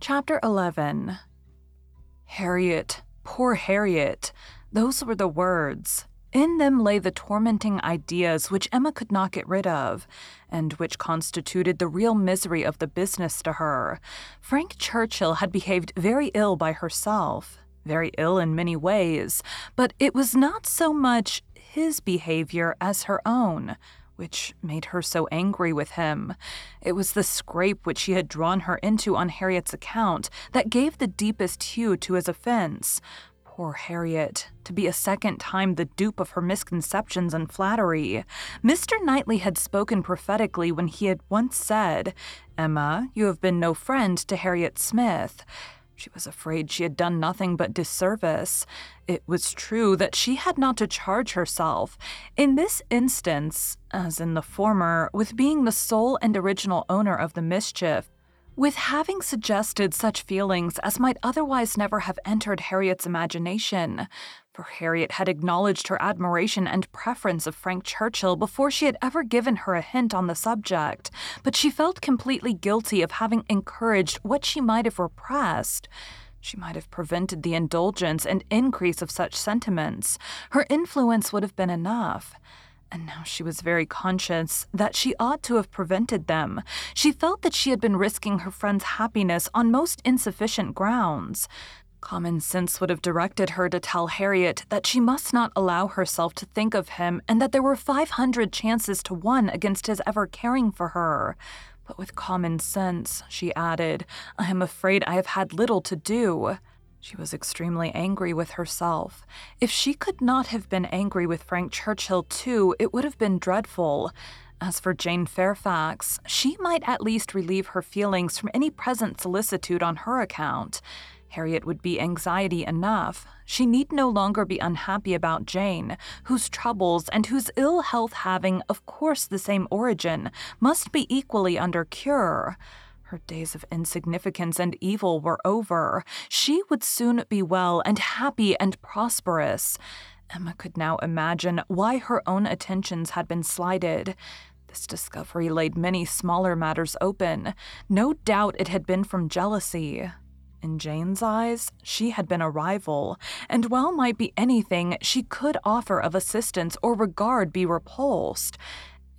Chapter 11 Harriet, poor Harriet, those were the words. In them lay the tormenting ideas which Emma could not get rid of, and which constituted the real misery of the business to her. Frank Churchill had behaved very ill by herself, very ill in many ways, but it was not so much his behavior as her own which made her so angry with him. It was the scrape which he had drawn her into on Harriet's account that gave the deepest hue to his offense. Poor Harriet, to be a second time the dupe of her misconceptions and flattery. Mr. Knightley had spoken prophetically when he had once said, Emma, you have been no friend to Harriet Smith. She was afraid she had done nothing but disservice. It was true that she had not to charge herself, in this instance, as in the former, with being the sole and original owner of the mischief, with having suggested such feelings as might otherwise never have entered Harriet's imagination for Harriet had acknowledged her admiration and preference of Frank Churchill before she had ever given her a hint on the subject, but she felt completely guilty of having encouraged what she might have repressed. She might have prevented the indulgence and increase of such sentiments. Her influence would have been enough. And now she was very conscious that she ought to have prevented them. She felt that she had been risking her friend's happiness on most insufficient grounds. Common sense would have directed her to tell Harriet that she must not allow herself to think of him and that there were 500 chances to one against his ever caring for her. But with common sense, she added, I am afraid I have had little to do. She was extremely angry with herself. If she could not have been angry with Frank Churchill, too, it would have been dreadful. As for Jane Fairfax, she might at least relieve her feelings from any present solicitude on her account. Harriet would be anxiety enough. She need no longer be unhappy about Jane, whose troubles and whose ill health having, of course, the same origin, must be equally under cure. Her days of insignificance and evil were over. She would soon be well and happy and prosperous. Emma could now imagine why her own attentions had been slighted. This discovery laid many smaller matters open. No doubt it had been from jealousy. In Jane's eyes, she had been a rival, and while might be anything she could offer of assistance or regard be repulsed,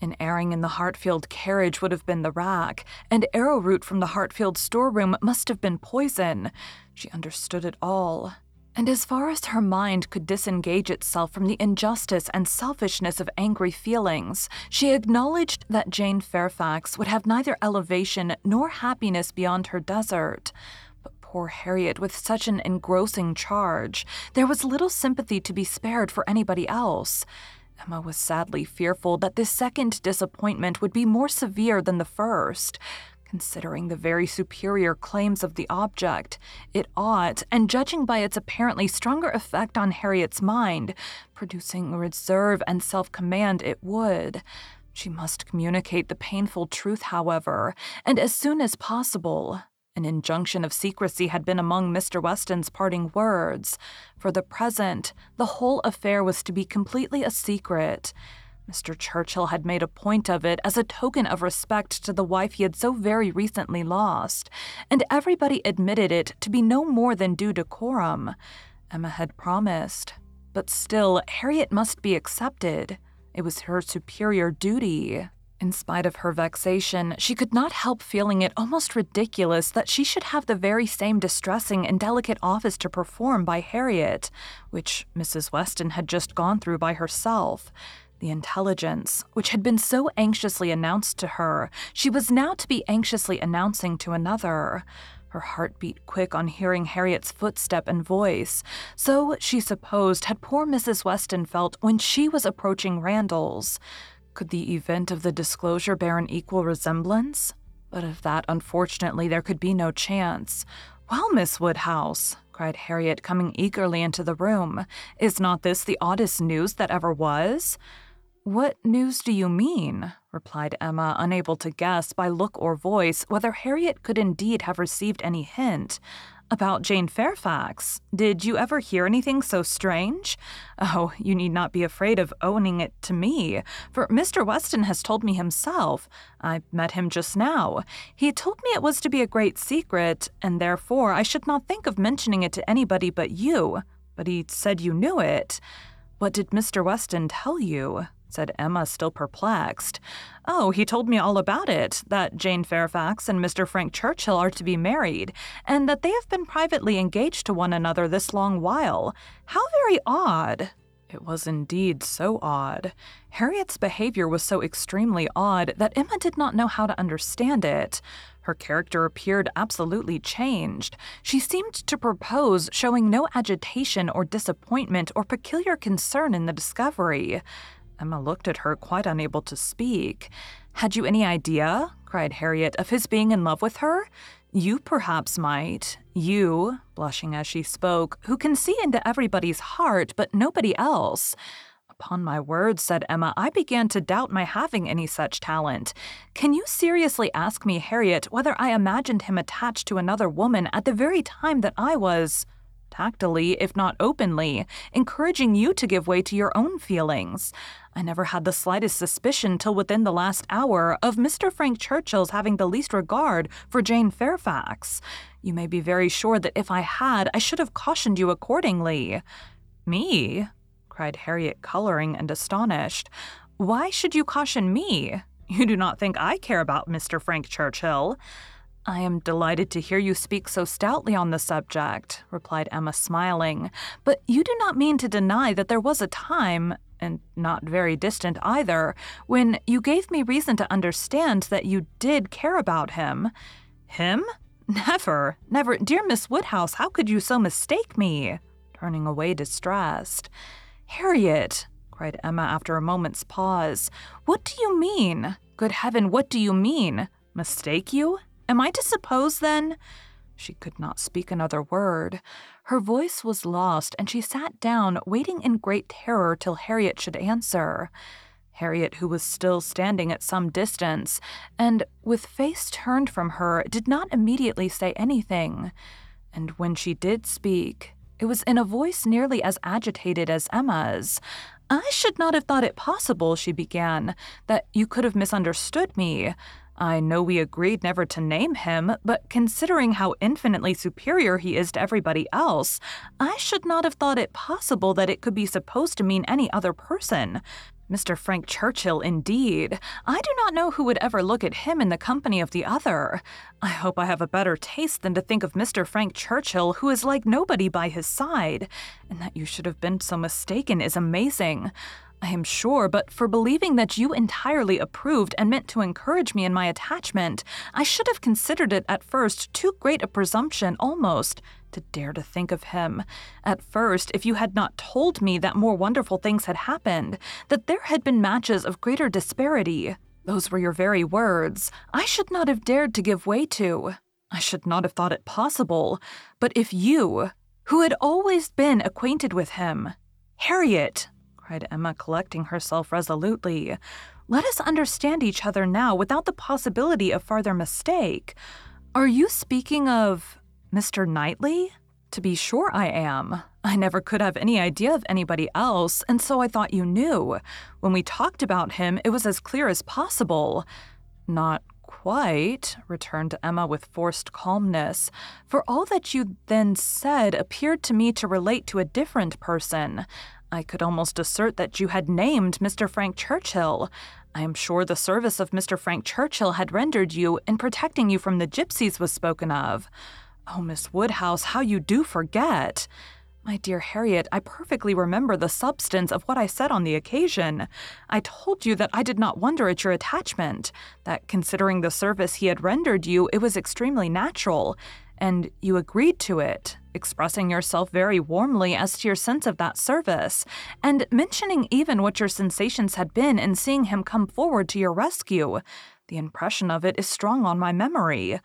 an airing in the Hartfield carriage would have been the rack, and arrowroot from the Hartfield storeroom must have been poison. She understood it all. And as far as her mind could disengage itself from the injustice and selfishness of angry feelings, she acknowledged that Jane Fairfax would have neither elevation nor happiness beyond her desert. Poor Harriet with such an engrossing charge. There was little sympathy to be spared for anybody else. Emma was sadly fearful that this second disappointment would be more severe than the first. Considering the very superior claims of the object, it ought, and judging by its apparently stronger effect on Harriet's mind, producing reserve and self command, it would. She must communicate the painful truth, however, and as soon as possible. An injunction of secrecy had been among Mr. Weston's parting words. For the present, the whole affair was to be completely a secret. Mr. Churchill had made a point of it as a token of respect to the wife he had so very recently lost, and everybody admitted it to be no more than due decorum. Emma had promised. But still, Harriet must be accepted. It was her superior duty. In spite of her vexation, she could not help feeling it almost ridiculous that she should have the very same distressing and delicate office to perform by Harriet, which Mrs. Weston had just gone through by herself. The intelligence, which had been so anxiously announced to her, she was now to be anxiously announcing to another. Her heart beat quick on hearing Harriet's footstep and voice. So, she supposed, had poor Mrs. Weston felt when she was approaching Randalls. Could the event of the disclosure bear an equal resemblance? But of that, unfortunately, there could be no chance. Well, Miss Woodhouse, cried Harriet, coming eagerly into the room, is not this the oddest news that ever was? What news do you mean? replied Emma, unable to guess by look or voice whether Harriet could indeed have received any hint. About Jane Fairfax. Did you ever hear anything so strange? Oh, you need not be afraid of owning it to me, for Mr. Weston has told me himself. I met him just now. He told me it was to be a great secret, and therefore I should not think of mentioning it to anybody but you. But he said you knew it. What did Mr. Weston tell you? Said Emma, still perplexed. Oh, he told me all about it that Jane Fairfax and Mr. Frank Churchill are to be married, and that they have been privately engaged to one another this long while. How very odd! It was indeed so odd. Harriet's behavior was so extremely odd that Emma did not know how to understand it. Her character appeared absolutely changed. She seemed to propose, showing no agitation or disappointment or peculiar concern in the discovery. Emma looked at her, quite unable to speak. Had you any idea, cried Harriet, of his being in love with her? You perhaps might. You, blushing as she spoke, who can see into everybody's heart, but nobody else. Upon my word, said Emma, I began to doubt my having any such talent. Can you seriously ask me, Harriet, whether I imagined him attached to another woman at the very time that I was tactily, if not openly, encouraging you to give way to your own feelings. I never had the slightest suspicion till within the last hour of Mr. Frank Churchill's having the least regard for Jane Fairfax. You may be very sure that if I had, I should have cautioned you accordingly. Me? cried Harriet, coloring and astonished. Why should you caution me? You do not think I care about Mr. Frank Churchill. I am delighted to hear you speak so stoutly on the subject, replied Emma, smiling. But you do not mean to deny that there was a time, and not very distant either, when you gave me reason to understand that you did care about him. Him? Never, never. Dear Miss Woodhouse, how could you so mistake me? Turning away distressed. Harriet, cried Emma after a moment's pause, what do you mean? Good heaven, what do you mean? Mistake you? Am I to suppose, then? She could not speak another word. Her voice was lost, and she sat down, waiting in great terror till Harriet should answer. Harriet, who was still standing at some distance, and with face turned from her, did not immediately say anything. And when she did speak, it was in a voice nearly as agitated as Emma's. I should not have thought it possible, she began, that you could have misunderstood me. I know we agreed never to name him, but considering how infinitely superior he is to everybody else, I should not have thought it possible that it could be supposed to mean any other person. Mr. Frank Churchill, indeed. I do not know who would ever look at him in the company of the other. I hope I have a better taste than to think of Mr. Frank Churchill, who is like nobody by his side. And that you should have been so mistaken is amazing. I am sure, but for believing that you entirely approved and meant to encourage me in my attachment, I should have considered it at first too great a presumption almost to dare to think of him. At first, if you had not told me that more wonderful things had happened, that there had been matches of greater disparity, those were your very words, I should not have dared to give way to. I should not have thought it possible. But if you, who had always been acquainted with him, Harriet, cried Emma, collecting herself resolutely. Let us understand each other now without the possibility of farther mistake. Are you speaking of Mr. Knightley? To be sure, I am. I never could have any idea of anybody else, and so I thought you knew. When we talked about him, it was as clear as possible. Not quite, returned Emma with forced calmness, for all that you then said appeared to me to relate to a different person. I could almost assert that you had named Mr. Frank Churchill. I am sure the service of Mr. Frank Churchill had rendered you in protecting you from the gypsies was spoken of. Oh, Miss Woodhouse, how you do forget! My dear Harriet, I perfectly remember the substance of what I said on the occasion. I told you that I did not wonder at your attachment, that considering the service he had rendered you, it was extremely natural, and you agreed to it, expressing yourself very warmly as to your sense of that service, and mentioning even what your sensations had been in seeing him come forward to your rescue. The impression of it is strong on my memory.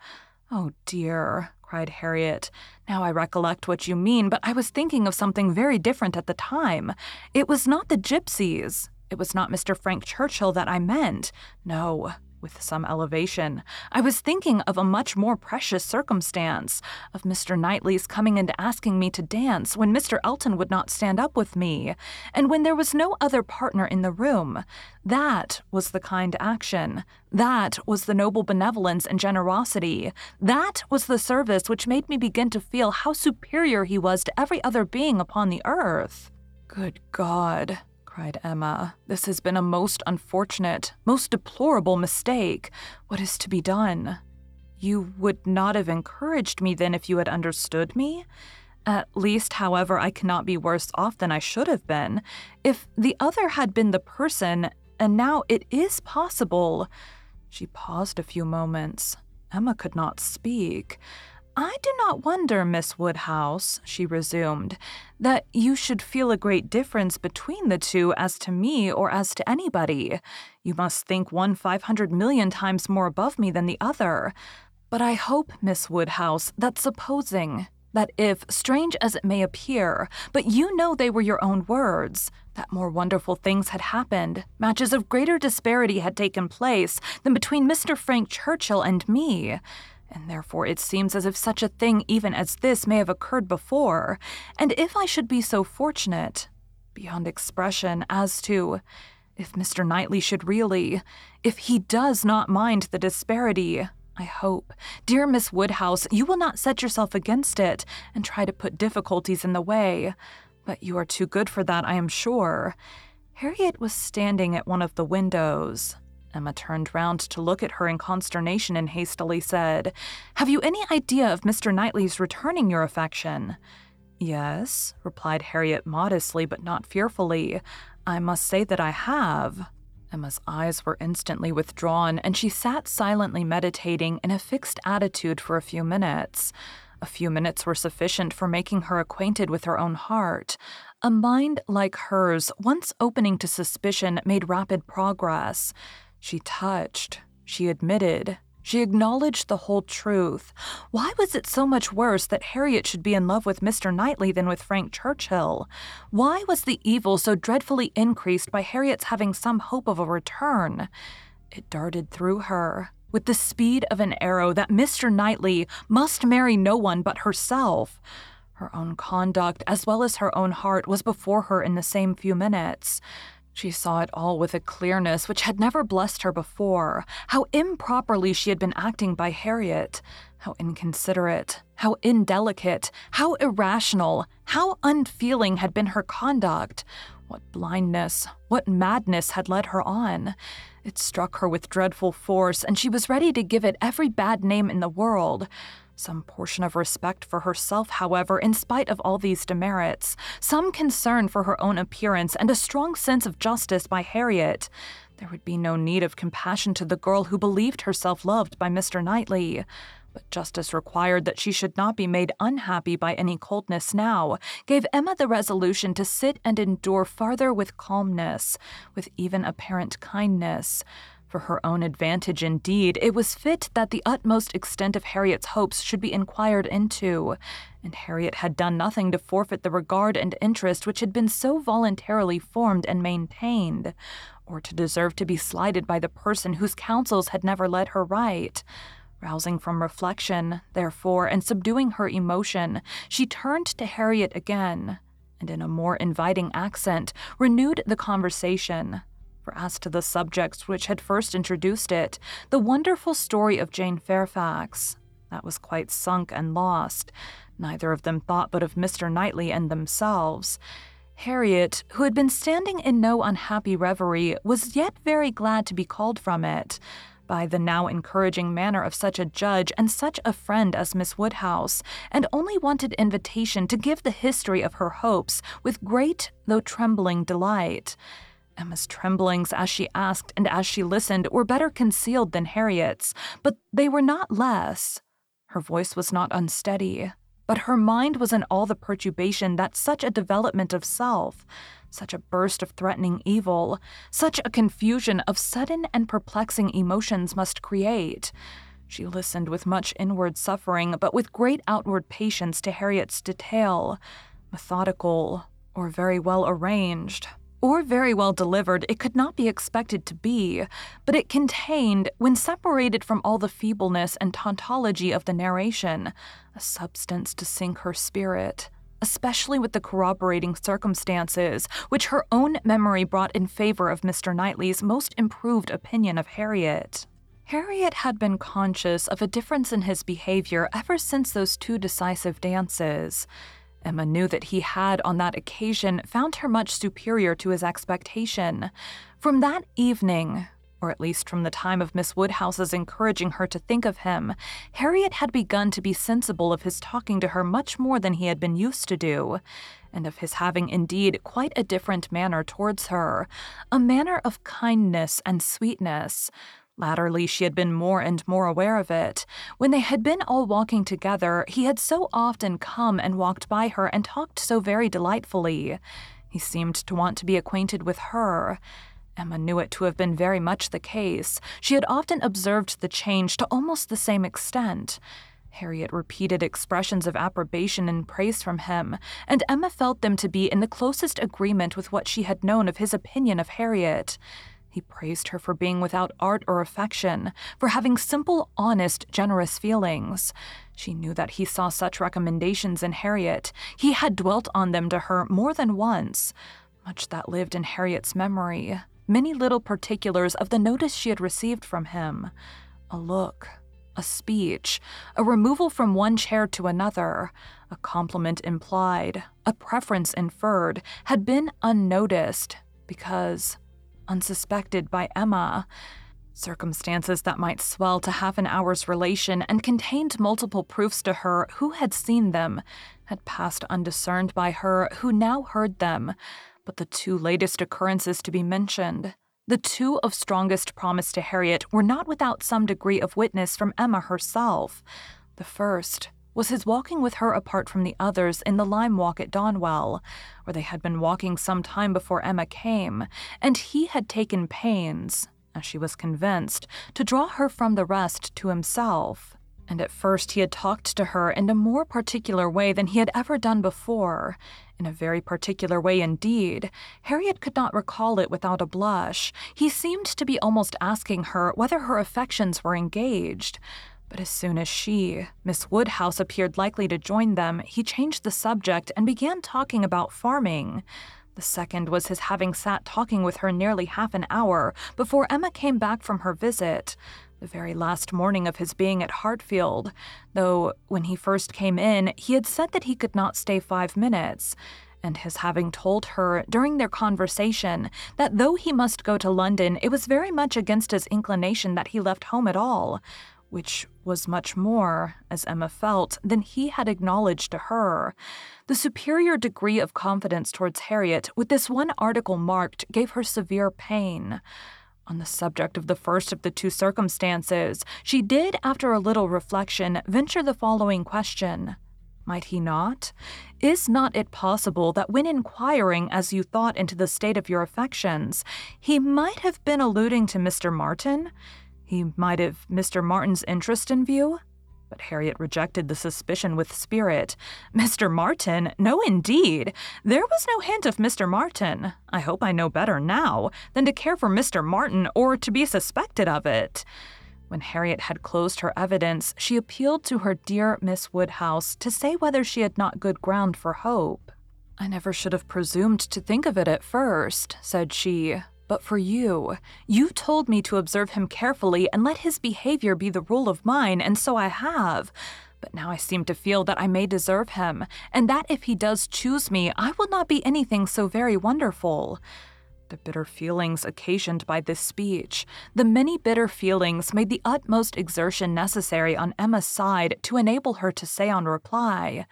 Oh dear, cried Harriet. Now I recollect what you mean, but I was thinking of something very different at the time. It was not the gypsies. It was not Mr. Frank Churchill that I meant. No, with some elevation. I was thinking of a much more precious circumstance of Mr. Knightley's coming and asking me to dance when Mr. Elton would not stand up with me, and when there was no other partner in the room. That was the kind action. That was the noble benevolence and generosity. That was the service which made me begin to feel how superior he was to every other being upon the earth. Good God, cried Emma. This has been a most unfortunate, most deplorable mistake. What is to be done? You would not have encouraged me then if you had understood me? At least, however, I cannot be worse off than I should have been. If the other had been the person, and now it is possible. She paused a few moments. Emma could not speak. I do not wonder, Miss Woodhouse, she resumed, that you should feel a great difference between the two as to me or as to anybody. You must think one five hundred million times more above me than the other. But I hope, Miss Woodhouse, that supposing that if, strange as it may appear, but you know they were your own words, that more wonderful things had happened, matches of greater disparity had taken place than between Mr. Frank Churchill and me and therefore it seems as if such a thing even as this may have occurred before, and if I should be so fortunate, beyond expression, as to if Mr. Knightley should really, if he does not mind the disparity, I hope, dear Miss Woodhouse, you will not set yourself against it and try to put difficulties in the way. But you are too good for that, I am sure. Harriet was standing at one of the windows. Emma turned round to look at her in consternation and hastily said, Have you any idea of Mr. Knightley's returning your affection? Yes, replied Harriet modestly but not fearfully. I must say that I have. Emma's eyes were instantly withdrawn, and she sat silently meditating in a fixed attitude for a few minutes. A few minutes were sufficient for making her acquainted with her own heart. A mind like hers, once opening to suspicion, made rapid progress. She touched, she admitted, she acknowledged the whole truth. Why was it so much worse that Harriet should be in love with Mr. Knightley than with Frank Churchill? Why was the evil so dreadfully increased by Harriet's having some hope of a return? It darted through her, with the speed of an arrow, that Mr. Knightley must marry no one but herself. Her own conduct, as well as her own heart, was before her in the same few minutes. She saw it all with a clearness which had never blessed her before how improperly she had been acting by Harriet, how inconsiderate, how indelicate, how irrational, how unfeeling had been her conduct. What blindness, what madness had led her on. It struck her with dreadful force, and she was ready to give it every bad name in the world. Some portion of respect for herself, however, in spite of all these demerits, some concern for her own appearance, and a strong sense of justice by Harriet. There would be no need of compassion to the girl who believed herself loved by Mr. Knightley. But justice required that she should not be made unhappy by any coldness now, gave Emma the resolution to sit and endure farther with calmness, with even apparent kindness. For her own advantage, indeed, it was fit that the utmost extent of Harriet's hopes should be inquired into, and Harriet had done nothing to forfeit the regard and interest which had been so voluntarily formed and maintained, or to deserve to be slighted by the person whose counsels had never led her right. Rousing from reflection, therefore, and subduing her emotion, she turned to Harriet again, and in a more inviting accent, renewed the conversation. As to the subjects which had first introduced it, the wonderful story of Jane Fairfax, that was quite sunk and lost. Neither of them thought but of Mr. Knightley and themselves. Harriet, who had been standing in no unhappy reverie, was yet very glad to be called from it by the now encouraging manner of such a judge and such a friend as Miss Woodhouse, and only wanted invitation to give the history of her hopes with great, though trembling, delight. Emma's tremblings as she asked and as she listened were better concealed than Harriet's, but they were not less. Her voice was not unsteady, but her mind was in all the perturbation that such a development of self, such a burst of threatening evil, such a confusion of sudden and perplexing emotions must create. She listened with much inward suffering, but with great outward patience to Harriet's detail, methodical, or very well arranged or very well delivered, it could not be expected to be, but it contained, when separated from all the feebleness and tautology of the narration, a substance to sink her spirit, especially with the corroborating circumstances which her own memory brought in favor of Mr. Knightley's most improved opinion of Harriet. Harriet had been conscious of a difference in his behavior ever since those two decisive dances. Emma knew that he had, on that occasion, found her much superior to his expectation. From that evening, or at least from the time of Miss Woodhouse's encouraging her to think of him, Harriet had begun to be sensible of his talking to her much more than he had been used to do, and of his having indeed quite a different manner towards her, a manner of kindness and sweetness, Latterly, she had been more and more aware of it. When they had been all walking together, he had so often come and walked by her and talked so very delightfully. He seemed to want to be acquainted with her. Emma knew it to have been very much the case. She had often observed the change to almost the same extent. Harriet repeated expressions of approbation and praise from him, and Emma felt them to be in the closest agreement with what she had known of his opinion of Harriet. He praised her for being without art or affection, for having simple, honest, generous feelings. She knew that he saw such recommendations in Harriet. He had dwelt on them to her more than once. Much that lived in Harriet's memory, many little particulars of the notice she had received from him. A look, a speech, a removal from one chair to another, a compliment implied, a preference inferred, had been unnoticed because unsuspected by Emma. Circumstances that might swell to half an hour's relation and contained multiple proofs to her who had seen them had passed undiscerned by her who now heard them. But the two latest occurrences to be mentioned, the two of strongest promise to Harriet, were not without some degree of witness from Emma herself. The first, was his walking with her apart from the others in the lime walk at Donwell, where they had been walking some time before Emma came, and he had taken pains, as she was convinced, to draw her from the rest to himself. And at first he had talked to her in a more particular way than he had ever done before. In a very particular way indeed. Harriet could not recall it without a blush. He seemed to be almost asking her whether her affections were engaged. But as soon as she, Miss Woodhouse, appeared likely to join them, he changed the subject and began talking about farming. The second was his having sat talking with her nearly half an hour before Emma came back from her visit, the very last morning of his being at Hartfield, though when he first came in, he had said that he could not stay five minutes, and his having told her during their conversation that though he must go to London, it was very much against his inclination that he left home at all, which was much more, as Emma felt, than he had acknowledged to her. The superior degree of confidence towards Harriet, with this one article marked, gave her severe pain. On the subject of the first of the two circumstances, she did, after a little reflection, venture the following question. Might he not? Is not it possible that when inquiring as you thought into the state of your affections, he might have been alluding to Mr. Martin? He might have Mr. Martin's interest in view? But Harriet rejected the suspicion with spirit. Mr. Martin? No, indeed. There was no hint of Mr. Martin. I hope I know better now than to care for Mr. Martin or to be suspected of it. When Harriet had closed her evidence, she appealed to her dear Miss Woodhouse to say whether she had not good ground for hope. I never should have presumed to think of it at first, said she. But for you, you told me to observe him carefully and let his behavior be the rule of mine, and so I have. But now I seem to feel that I may deserve him, and that if he does choose me, I will not be anything so very wonderful. The bitter feelings occasioned by this speech, the many bitter feelings made the utmost exertion necessary on Emma's side to enable her to say on reply,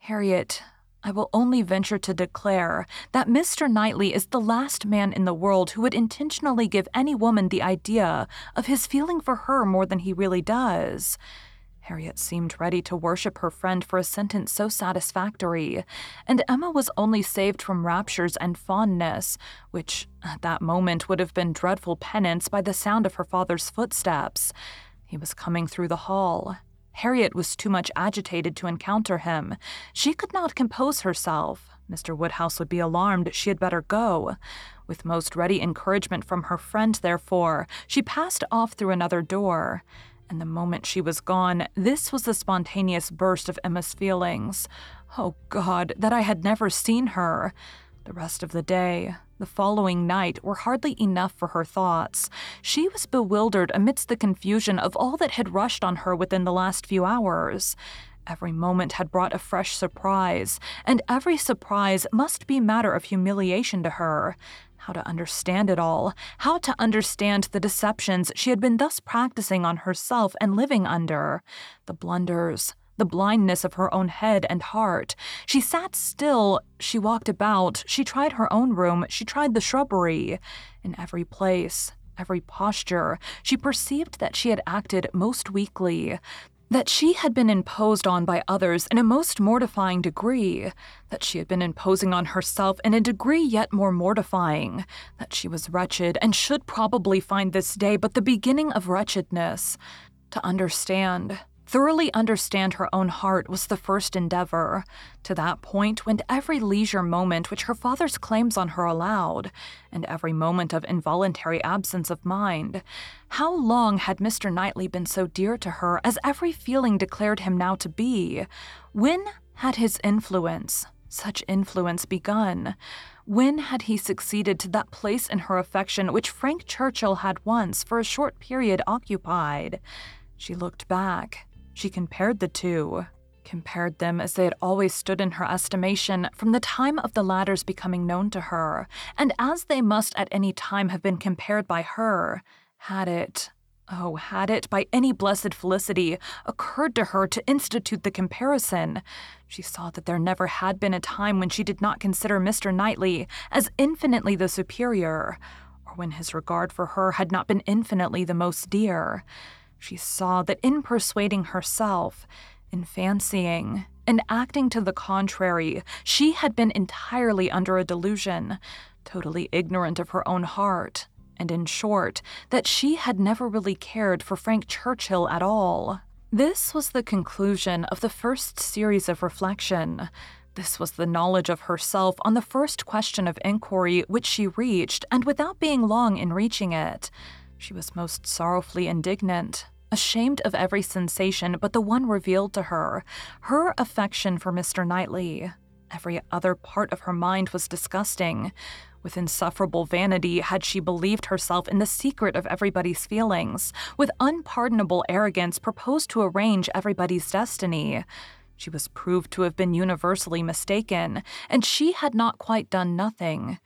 Harriet, I will only venture to declare that Mr. Knightley is the last man in the world who would intentionally give any woman the idea of his feeling for her more than he really does. Harriet seemed ready to worship her friend for a sentence so satisfactory, and Emma was only saved from raptures and fondness, which at that moment would have been dreadful penance, by the sound of her father's footsteps. He was coming through the hall. Harriet was too much agitated to encounter him. She could not compose herself. Mr. Woodhouse would be alarmed. She had better go. With most ready encouragement from her friend, therefore, she passed off through another door and the moment she was gone, this was the spontaneous burst of Emma's feelings. Oh God, that I had never seen her! The rest of the day, the following night, were hardly enough for her thoughts. She was bewildered amidst the confusion of all that had rushed on her within the last few hours. Every moment had brought a fresh surprise, and every surprise must be matter of humiliation to her how to understand it all, how to understand the deceptions she had been thus practicing on herself and living under, the blunders, the blindness of her own head and heart. She sat still, she walked about, she tried her own room, she tried the shrubbery. In every place, every posture, she perceived that she had acted most weakly, that she had been imposed on by others in a most mortifying degree, that she had been imposing on herself in a degree yet more mortifying, that she was wretched and should probably find this day but the beginning of wretchedness. To understand, Thoroughly understand her own heart was the first endeavor. To that point went every leisure moment which her father's claims on her allowed, and every moment of involuntary absence of mind. How long had Mr. Knightley been so dear to her as every feeling declared him now to be? When had his influence, such influence, begun? When had he succeeded to that place in her affection which Frank Churchill had once, for a short period, occupied? She looked back. She compared the two, compared them as they had always stood in her estimation from the time of the latter's becoming known to her, and as they must at any time have been compared by her, had it, oh, had it, by any blessed felicity, occurred to her to institute the comparison, she saw that there never had been a time when she did not consider Mr. Knightley as infinitely the superior, or when his regard for her had not been infinitely the most dear. She saw that in persuading herself, in fancying, in acting to the contrary, she had been entirely under a delusion, totally ignorant of her own heart, and in short, that she had never really cared for Frank Churchill at all. This was the conclusion of the first series of reflection. This was the knowledge of herself on the first question of inquiry which she reached, and without being long in reaching it. She was most sorrowfully indignant, ashamed of every sensation but the one revealed to her her affection for Mr. Knightley. Every other part of her mind was disgusting. With insufferable vanity had she believed herself in the secret of everybody's feelings, with unpardonable arrogance proposed to arrange everybody's destiny. She was proved to have been universally mistaken, and she had not quite done nothing,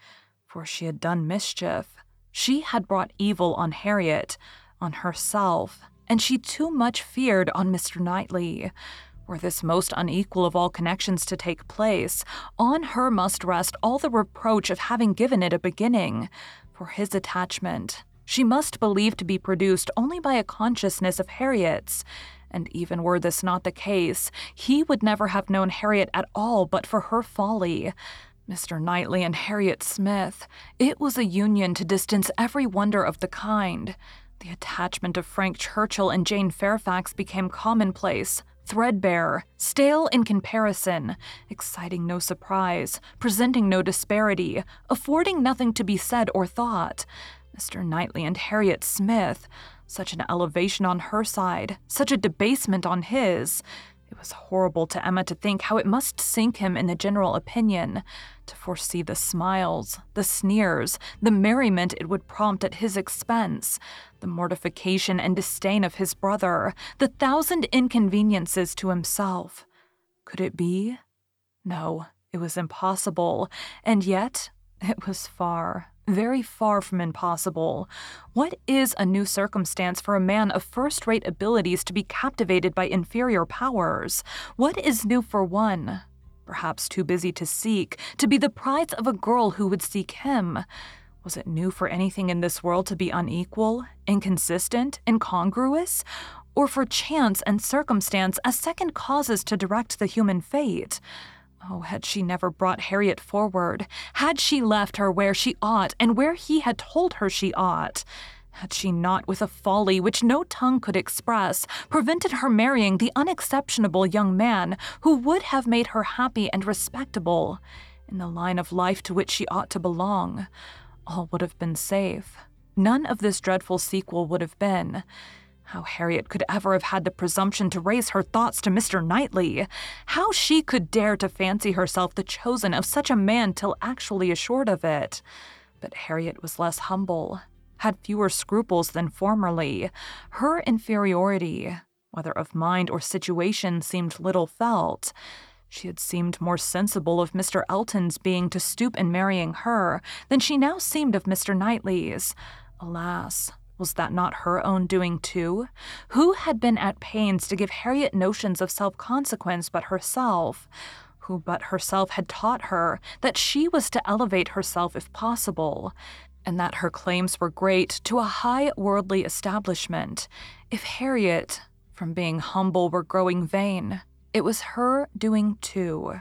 for she had done mischief. She had brought evil on Harriet, on herself, and she too much feared on Mr. Knightley. Were this most unequal of all connections to take place, on her must rest all the reproach of having given it a beginning. For his attachment, she must believe to be produced only by a consciousness of Harriet's. And even were this not the case, he would never have known Harriet at all but for her folly. Mr. Knightley and Harriet Smith. It was a union to distance every wonder of the kind. The attachment of Frank Churchill and Jane Fairfax became commonplace, threadbare, stale in comparison, exciting no surprise, presenting no disparity, affording nothing to be said or thought. Mr. Knightley and Harriet Smith, Such an elevation on her side, such a debasement on his. Was horrible to Emma to think how it must sink him in the general opinion, to foresee the smiles, the sneers, the merriment it would prompt at his expense, the mortification and disdain of his brother, the thousand inconveniences to himself. Could it be? No, it was impossible, and yet it was far, very far from impossible. What is a new circumstance for a man of first rate abilities to be captivated by inferior powers? What is new for one? Perhaps too busy to seek, to be the prize of a girl who would seek him. Was it new for anything in this world to be unequal, inconsistent, incongruous? Or for chance and circumstance as second causes to direct the human fate? Oh, had she never brought Harriet forward? Had she left her where she ought and where he had told her she ought? Had she not, with a folly which no tongue could express, prevented her marrying the unexceptionable young man who would have made her happy and respectable in the line of life to which she ought to belong? All would have been safe. None of this dreadful sequel would have been. How Harriet could ever have had the presumption to raise her thoughts to Mr. Knightley. How she could dare to fancy herself the chosen of such a man till actually assured of it. But Harriet was less humble, had fewer scruples than formerly. Her inferiority, whether of mind or situation, seemed little felt. She had seemed more sensible of Mr. Elton's being to stoop in marrying her than she now seemed of Mr. Knightley's. Alas, was that not her own doing too? Who had been at pains to give Harriet notions of self consequence but herself? Who but herself had taught her that she was to elevate herself if possible, and that her claims were great to a high worldly establishment? If Harriet, from being humble, were growing vain, it was her doing too.